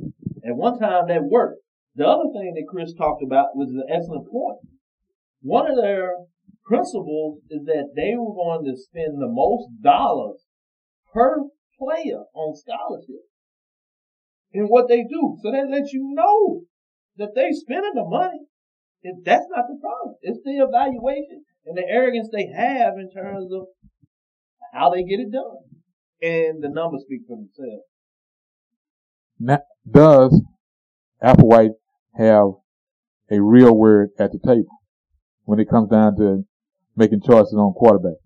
at one time that worked. The other thing that Chris talked about was an excellent point. One of their principles is that they were going to spend the most dollars per player on scholarship in what they do. So that lets you know that they spending the money. If that's not the problem. It's the evaluation and the arrogance they have in terms of how they get it done. And the numbers speak for themselves. Now, does Applewhite have a real word at the table when it comes down to making choices on quarterback?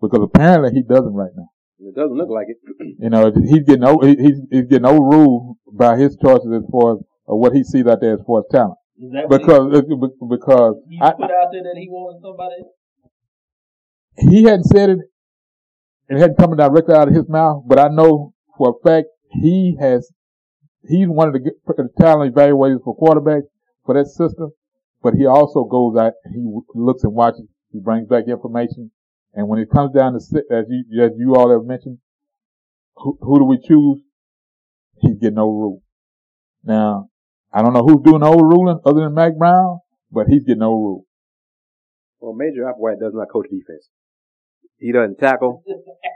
Because apparently he doesn't right now. It doesn't look like it. You know, he's getting over, he's, he's getting overruled by his choices as far as uh, what he sees out there as far as talent. Is that what Because, uh, because he, he I, put out there that he wanted somebody? he hadn't said it, and it hadn't come directly out of his mouth, but I know for a fact he has, he's one of the, the talent evaluators for quarterbacks for that system, but he also goes out, he looks and watches, he brings back information, and when it comes down to, sit, as you, as you all have mentioned, who, who do we choose? He's getting overruled. Now, I don't know who's doing the overruling other than Mack Brown, but he's getting overruled. Well, Major Applewhite does not coach defense. He doesn't tackle.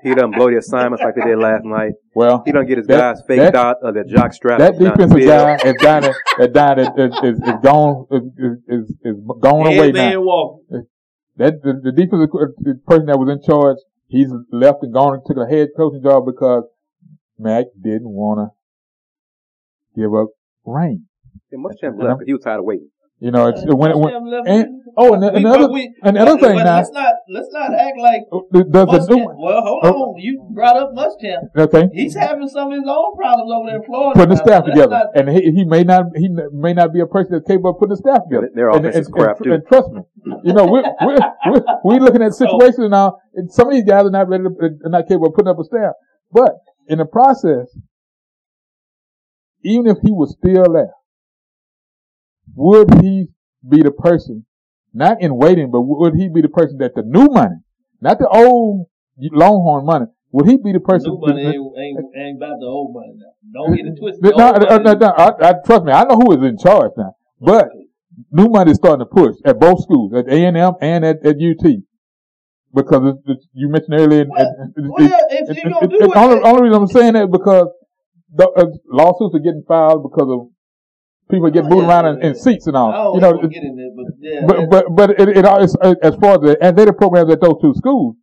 He doesn't blow the assignments like they did last night. Well, He doesn't get his That- guys faked that- out of their jock strap. That defensive guy is down at, at down is, is, is gone is, is, is, is gone away man now. Walker. That the, the defensive uh, person that was in charge, he's left and gone and took a head coaching job because Mack didn't want to give up rain. And Muschamp left because he was tired of waiting. You know, it's when, when Muschamp left. and oh, and, We- and but another we- and another thing but now, Let's not let's not act like does the Muschamp. new Well, hold Oh. on. You brought up Muschamp. okay He's having some of his own problems over there in Florida. putting the staff together, not- and he he may not he may not be a person that's capable of putting the staff together. Their and, offense is and- crap and- too. and trust me, you know, we're, we're, we're, we're looking at situations now, and some of these guys are not ready to, are not capable of putting up a staff. But in the process, even if he was still there, would he be the person, not in waiting, but would he be the person that the new money, not the old Longhorn money, would he be the person? New money ain't, ain't, ain't about the old money now. Don't get it twisted. No, no, no, no, I, I, trust me, I know who is in charge now. But new money is starting to push at both schools, at A and M and at, at UT, because you mentioned earlier. Well, it- well, if you do it- it, only, only reason I'm saying that is because the uh, lawsuits are getting filed because of people get Oh, moved yeah, around in, yeah, in seats and all. don't You know, in there, but yeah. but but but it, it all uh, as far as the athletic programs at those two schools,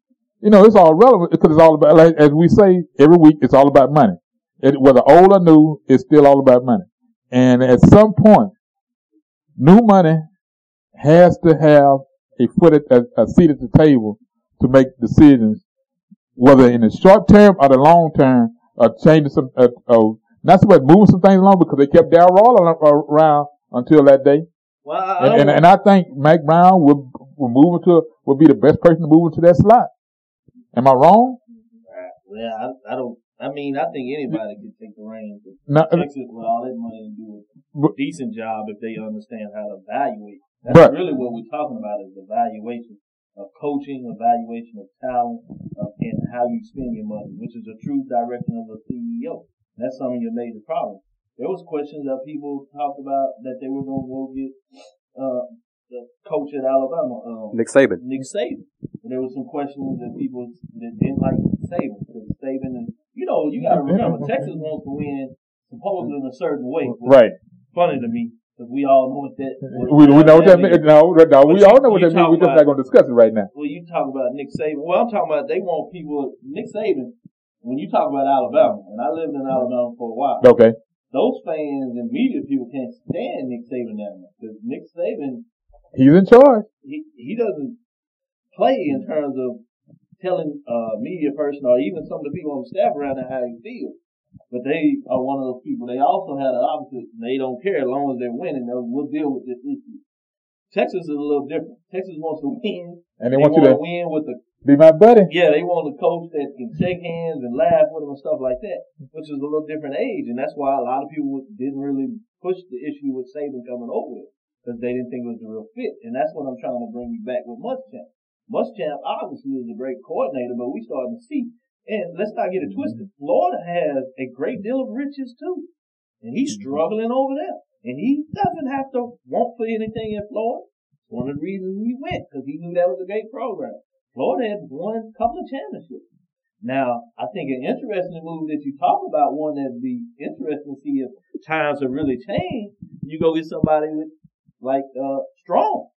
you know, it's all relevant because it's all about like as we say every week, it's all about money. It, whether old or new, it's still all about money. And at some point, new money has to have a foot at a, a seat at the table to make decisions, whether in the short term or the long term, or changing some, uh, uh, not so much moving some things along because they kept Darrell Royal around until that day. well, And, and, and I think Mack Brown will, will move into, will be the best person to move into that slot. Am I wrong? Yeah, I, I don't. I mean, I think anybody can take the reins. No, Texas, with all that money, and do a decent job if they understand how to evaluate. That's But- really what we're talking about is evaluation of coaching, evaluation of talent, uh, and how you spend your money, which is the true direction of a CEO. That's some of your major problems. There was questions that people talked about that they were going to go get uh, the coach at Alabama. Um, Nick Saban. Nick Saban. And there was some questions that people that didn't like Saban because Saban is, you know, you got to remember Texas wants to win supposed in a certain way. Right. Funny to me because we all know what that. What, We, we know what that means. No, no, we all know what that means. We're just not going to discuss it right now. Well, you talk about Nick Saban. Well, I'm talking about they want people. Nick Saban. When you talk about Alabama, and I lived in Alabama for a while, Okay. those fans and media people can't stand Nick Saban down there because Nick Saban He's in charge. he he doesn't play in terms of telling uh media person or even some of the people on the staff around there how he feels. But they are one of those people. They also had the opposite. They don't care as long as they're winning. They'll, we'll deal with this issue. Texas is a little different. Texas wants to win. And they want you want to win with the be my buddy. yeah. They want a coach that can shake hands and laugh with them and stuff like that, which is a little different age, and that's why a lot of people didn't really push the issue with Saban coming over it because they didn't think it was a real fit. And that's what I'm trying to bring you back with Muschamp. Muschamp obviously is a great coordinator, but we starting to see. And let's not get it twisted. Florida has a great deal of riches too, and he's mm-hmm. struggling over there. And he doesn't have to want for anything in Florida. It's one of the reasons he went because he knew that was a great program. Florida had won a couple of championships. Now, I think an interesting move that you talk about, one that'd be interesting to see if times have really changed. You go get somebody with, like uh Strong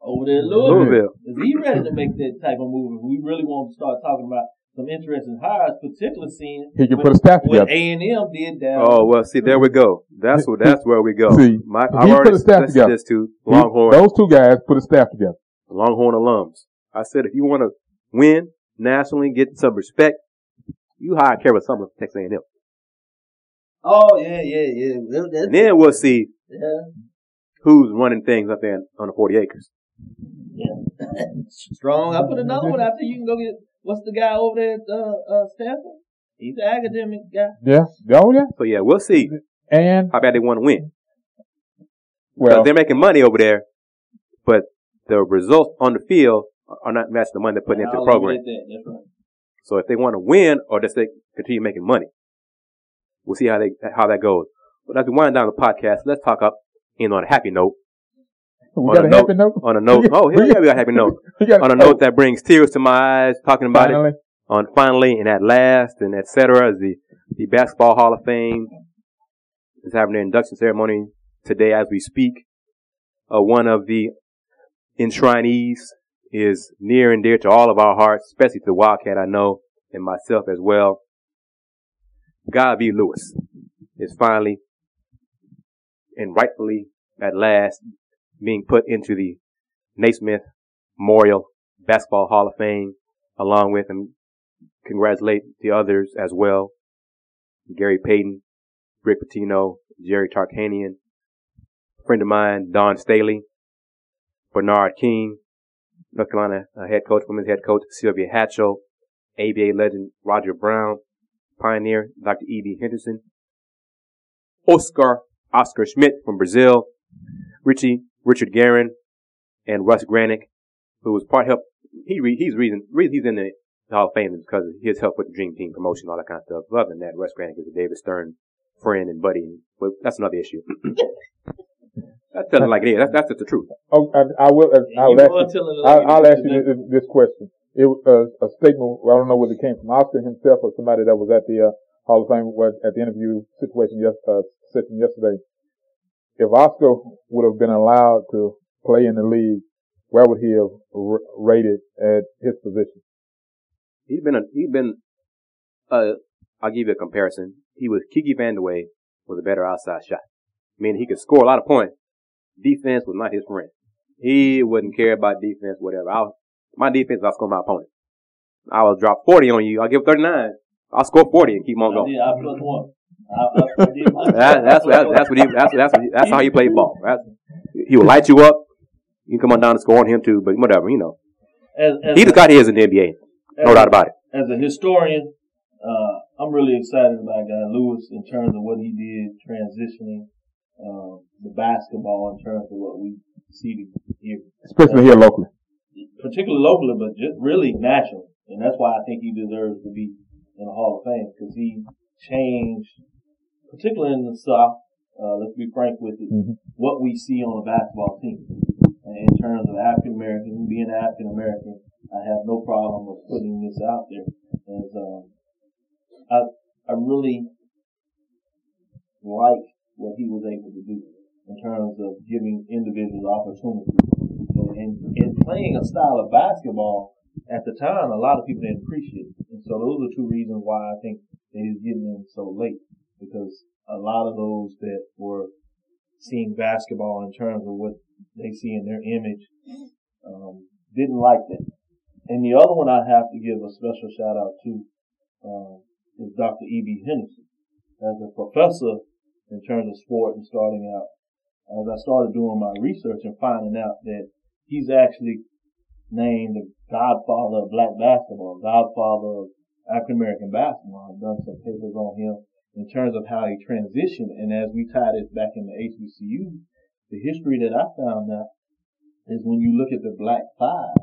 over there in Louisville. Louisville. Is he ready to make that type of move? If we really want to start talking about some interesting hires, particularly seeing He can what- put a staff what together. A and M did down. Oh well, see there we go. That's what that's where we go. See, My, he I've already put a staff together. this to He- Those two guys put a staff together. Longhorn alums. I said if you want to win nationally, get some respect, you hire Kevin Sumlin from Texas A&M, Oh yeah, yeah, yeah. That's- and then we'll see yeah. who's running things up there on the 40 acres. Yeah. Strong. I put another one after you can go get what's the guy over there at uh, uh, Stanford? He's an academic guy. Yeah. Oh yeah. So yeah, we'll see And how bad they want to win. well, Because they're making money over there, but the results on the field are not matching the money they're putting into the program. that. Right. So if they want to win or just they continue making money, we'll see how they how that goes. But as we wind down the podcast, let's talk up in on a happy note. we on got a a happy note. On a note, oh hell yeah, we got a happy note. We On a note that brings tears to my eyes, talking about it on finally and at last and et cetera, as the the Basketball Hall of Fame is having their induction ceremony today as we speak. Uh, one of the enshrinees is near and dear to all of our hearts, especially to the Wildcat I know, and myself as well. Guy V. Lewis is finally and rightfully at last being put into the Naismith Memorial Basketball Hall of Fame along with and congratulate the others as well. Gary Payton, Rick Pitino, Jerry Tarkanian, friend of mine, Dawn Staley, Bernard King, North Carolina uh, head coach, women's head coach, Sylvia Hatchell, ABA legend Roger Brown, pioneer Dr. E.B. Henderson, Oscar, Oscar Schmidt from Brazil, Richie, Richard Guerin, and Russ Granik, who was part help. He re, he's reason, reason he's in the Hall of Fame is because of his help with the Dream Team promotion, all that kind of stuff. Other than that, Russ Granik is a David Stern friend and buddy, well, that's another issue. that's telling like it is. That's, that's just the truth. Oh, I, I will. And I'll ask you. I'll, I'll ask you this, this question. It was uh, a statement. I don't know whether it came from Oscar himself or somebody that was at the uh, Hall of Fame was at the interview situation yes, uh, session yesterday. If Oscar would have been allowed to play in the league, where would he have r- rated at his position? He's been a, he's been, uh, I'll give you a comparison. He was Kiki Vandeweghe was a better outside shot. I mean, he could score a lot of points. Defense was not his friend. He wouldn't care about defense, whatever. I was, my defense, I'll score my opponent. I will drop 40 on you. I'll give 39. I'll score 40 and keep on going. did. I plus one. I, I, I did my- That, that's, that's, that's what he, that's, that's, that's how he played ball. That's, he will light you up. You can come on down and score on him too, but whatever, you know. As, as, He just got his in the NBA. No as- doubt about it. as a historian, uh, I'm really excited about Guy Lewis in terms of what he did transitioning um, the basketball in terms of what we see here, Especially here locally. particularly locally, but just really national. And that's why I think he deserves to be in the Hall of Fame because he changed, particularly in the South. Uh, let's be frank with it, Mhm. what we see on a basketball team in terms of African American, being African American. I have no problem with putting this out there. As um, I I really like what he was able to do in terms of giving individuals opportunities. And, and playing a style of basketball at the time, a lot of people didn't appreciate it. And so those are two reasons why I think that he's getting in so late because a lot of those that were seeing basketball in terms of what they see in their image um, didn't like that. And the other one I have to give a special shout out to uh, is Dr. E.B. Henderson. As a professor in terms of sport and starting out, as I started doing my research and finding out that he's actually named the godfather of black basketball, godfather of African American basketball. I've done some papers on him in terms of how he transitioned. And as we tie this back into HBCU, the history that I found out is when you look at the Black Five,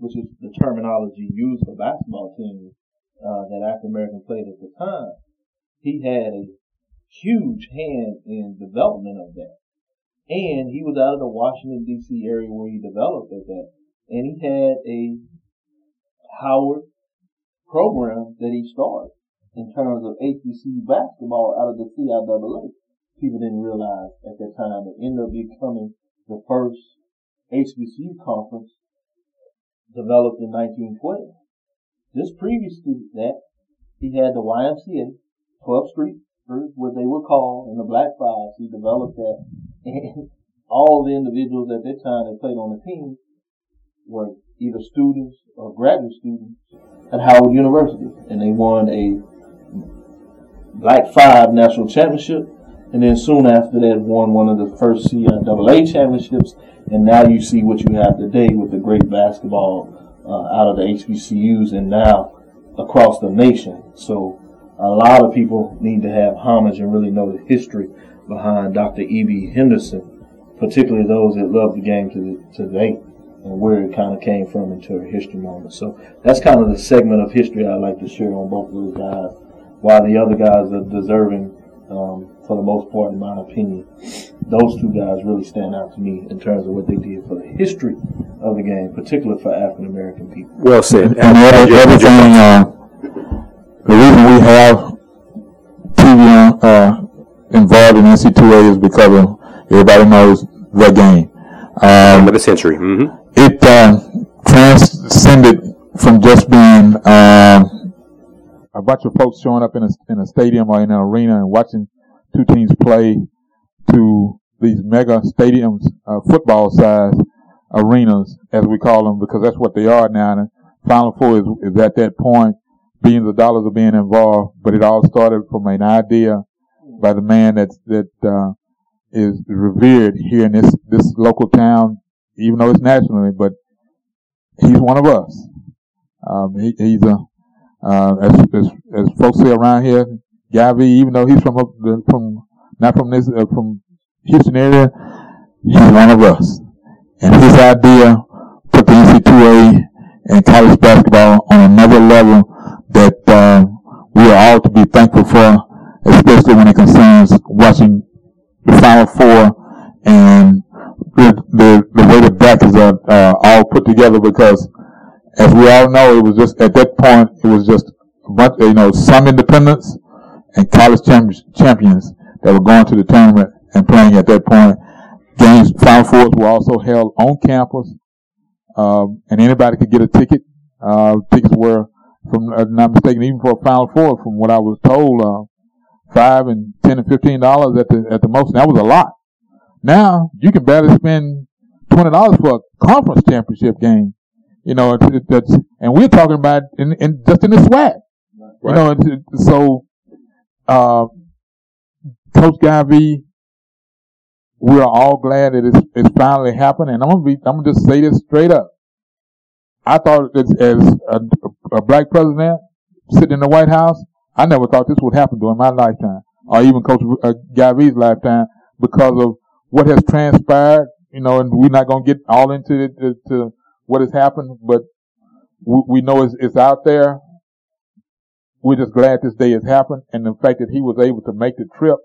which is the terminology used for basketball teams uh, that African American played at the time, he had a huge hand in development of that. And he was out of the Washington D.C. area where he developed at that, and he had a Howard program that he started in terms of HBCU basketball out of the CIAA. People didn't realize at that time it ended up becoming the first HBCU conference developed in 1912. Just previous to that, he had the YMCA, 12th Street, or what they would call in the Black Fives. He developed that, and all the individuals at that time that played on the team were either students or graduate students at Howard University, and they won a Black Five national championship, and then soon after that won one of the first CIAA championships, and now you see what you have today with the great basketball uh, out of the HBCUs and now across the nation. So a lot of people need to have homage and really know the history behind Dr. E.B. Henderson, particularly those that love the game to today and where it kind of came from into a history moment. So that's kind of the segment of history I'd like to share on both of those guys, while the other guys are deserving, um, for the most part, in my opinion. Those two guys really stand out to me in terms of what they did for the history of the game, particularly for African American people. Well said. And, and everything, uh, the reason we have TV uh, involved in NC2A is because of everybody knows the game. Um, of the century. Mm-hmm. It uh, transcended from just being um, a bunch of folks showing up in a, in a stadium or in an arena and watching two teams play to these mega stadiums, uh, football size arenas, as we call them, because that's what they are now. And Final Four is, is at that point. Billions of dollars are being involved, but it all started from an idea by the man that that uh, is revered here in this this local town, even though it's nationally. But he's one of us. Um, he, he's a uh, as, as as folks say around here, Guy V., even though he's from up, from not from this uh, from Houston area, he's one of us. And his idea put the NC2A and college basketball on another level uh, we are all to be thankful for, especially when it concerns watching the Final Four and the, the, the way the brackets are uh, all put together because as we all know, it was just, at that point, it was just a bunch, you know, some independents and college champions that were going to the tournament and playing at that point. Games, Final Fours were also held on campus, um, and anybody could get a ticket. Uh, tickets were, from uh, not mistaken, even for a Final Four, from what I was told, uh, five and ten and fifteen dollars at the at the most. That was a lot. Now you can barely spend twenty dollars for a conference championship game. You know, it's, and we're talking about in, in just in the SWAC. Right. You know, so uh, Coach Guy V., we are all glad that it's, it's finally happened. And I'm gonna be, I'm gonna just say this straight up. I thought as, as a, a, black president sitting in the White House, I never thought this would happen during my lifetime, or even Coach uh, Guy V.'s lifetime, because of what has transpired. You know, and we're not gonna get all into it, to, to what has happened, but we, we know it's, it's out there. We're just glad this day has happened, and the fact that he was able to make the trip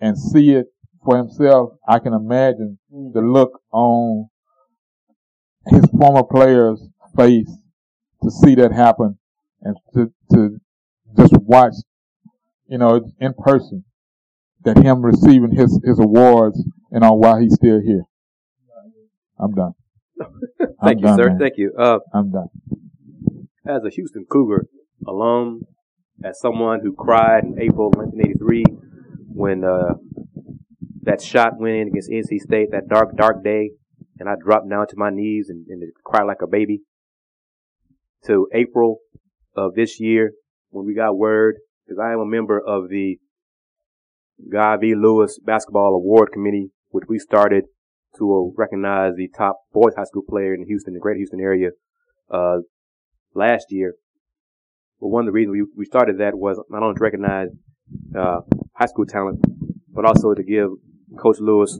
and see it for himself, I can imagine the look on his former player's face to see that happen and to, to just watch, you know, in person that him receiving his, his awards and on why he's still here. I'm done. Thank I'm you, done, sir. man. Thank you. Uh, I'm done. as a Houston Cougar alum, as someone who cried in April 1983 when uh, that shot went in against NC State, that dark, dark day, and I dropped down to my knees and, and cried like a baby, to April of this year when we got word, because I am a member of the Guy V. Lewis Basketball Award Committee, which we started to uh, recognize the top boys high school player in Houston, the greater Houston area, uh, last year. But one of the reasons we, we started that was not only to recognize uh, high school talent, but also to give Coach Lewis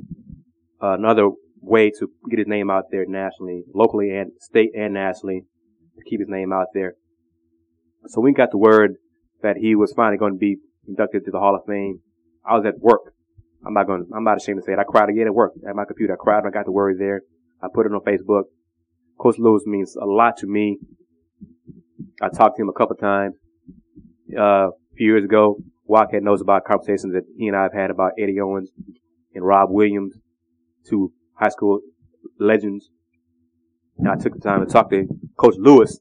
another way to get his name out there nationally, locally and state and nationally, to keep his name out there. So we got the word that he was finally going to be inducted to the Hall of Fame. I was at work. I'm not going. I'm not ashamed to say it. I cried again at work at my computer. I cried I got the word there. I put it on Facebook. Coach Lewis means a lot to me. I talked to him a couple of times. Uh, a few years ago, Wildcat knows about conversations that he and I have had about Eddie Owens and Rob Williams, two high school legends. And I took the time to talk to Coach Lewis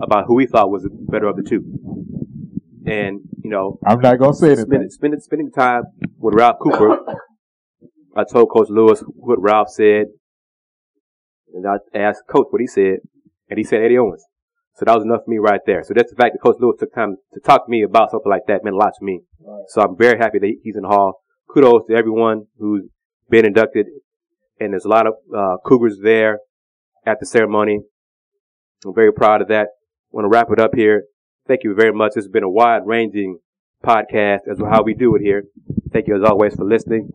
about who he thought was the better of the two. And, you know, I'm not gonna say anything. spending, spending, spending time with Ralph Cooper, I told Coach Lewis what Ralph said. And I asked Coach what he said. And he said Eddie Owens. So that was enough for me right there. So that's the fact that Coach Lewis took time to talk to me about something like that meant a lot to me. So I'm very happy that he's in the hall. Kudos to everyone who's been inducted. And there's a lot of uh, Cougars there at the ceremony. I'm very proud of that. I want to wrap it up here. Thank you very much. Has been a wide ranging podcast as to how we do it here. Thank you as always for listening.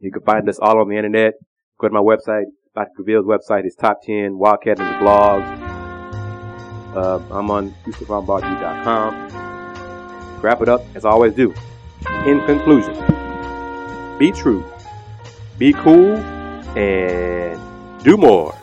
You can find us all on the internet. Go to my website. Dr. Graville's website is top 10 Wildcat in the blogs. Uh, I'm on HoustonFarmBarbecue.com. Wrap it up as I always do. In conclusion, be true, be cool, and do more.